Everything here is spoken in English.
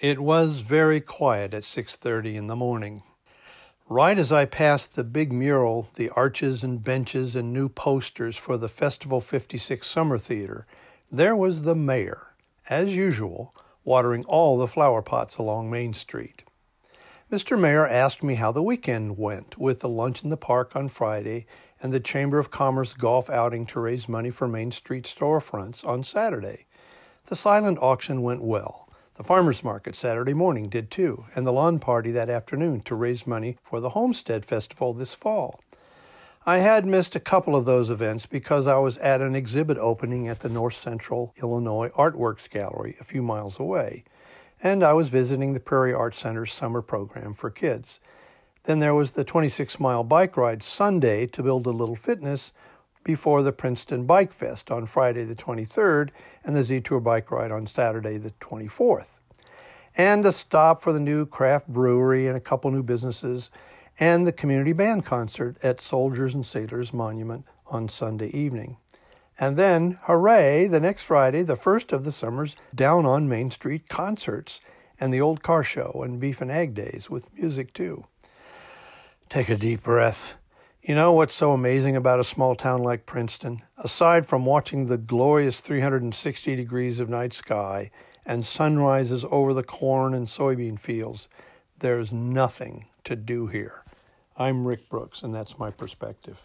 It was very quiet at 6:30 in the morning. Right as I passed the big mural, the arches and benches and new posters for the Festival 56 Summer Theater, there was the mayor, as usual, watering all the flower pots along Main Street. Mr. Mayor asked me how the weekend went with the lunch in the park on Friday and the Chamber of Commerce golf outing to raise money for Main Street storefronts on Saturday. The silent auction went well. The farmers market Saturday morning did too, and the lawn party that afternoon to raise money for the Homestead Festival this fall. I had missed a couple of those events because I was at an exhibit opening at the North Central Illinois Artworks Gallery a few miles away, and I was visiting the Prairie Art Center's summer program for kids. Then there was the 26 mile bike ride Sunday to build a little fitness before the Princeton Bike Fest on Friday the 23rd and the Z Tour bike ride on Saturday the 24th. And a stop for the new craft brewery and a couple new businesses and the community band concert at Soldiers and Sailors Monument on Sunday evening. And then, hooray, the next Friday, the first of the summer's Down on Main Street concerts and the old car show and beef and egg days with music too. Take a deep breath. You know what's so amazing about a small town like Princeton? Aside from watching the glorious 360 degrees of night sky and sunrises over the corn and soybean fields, there's nothing to do here. I'm Rick Brooks, and that's my perspective.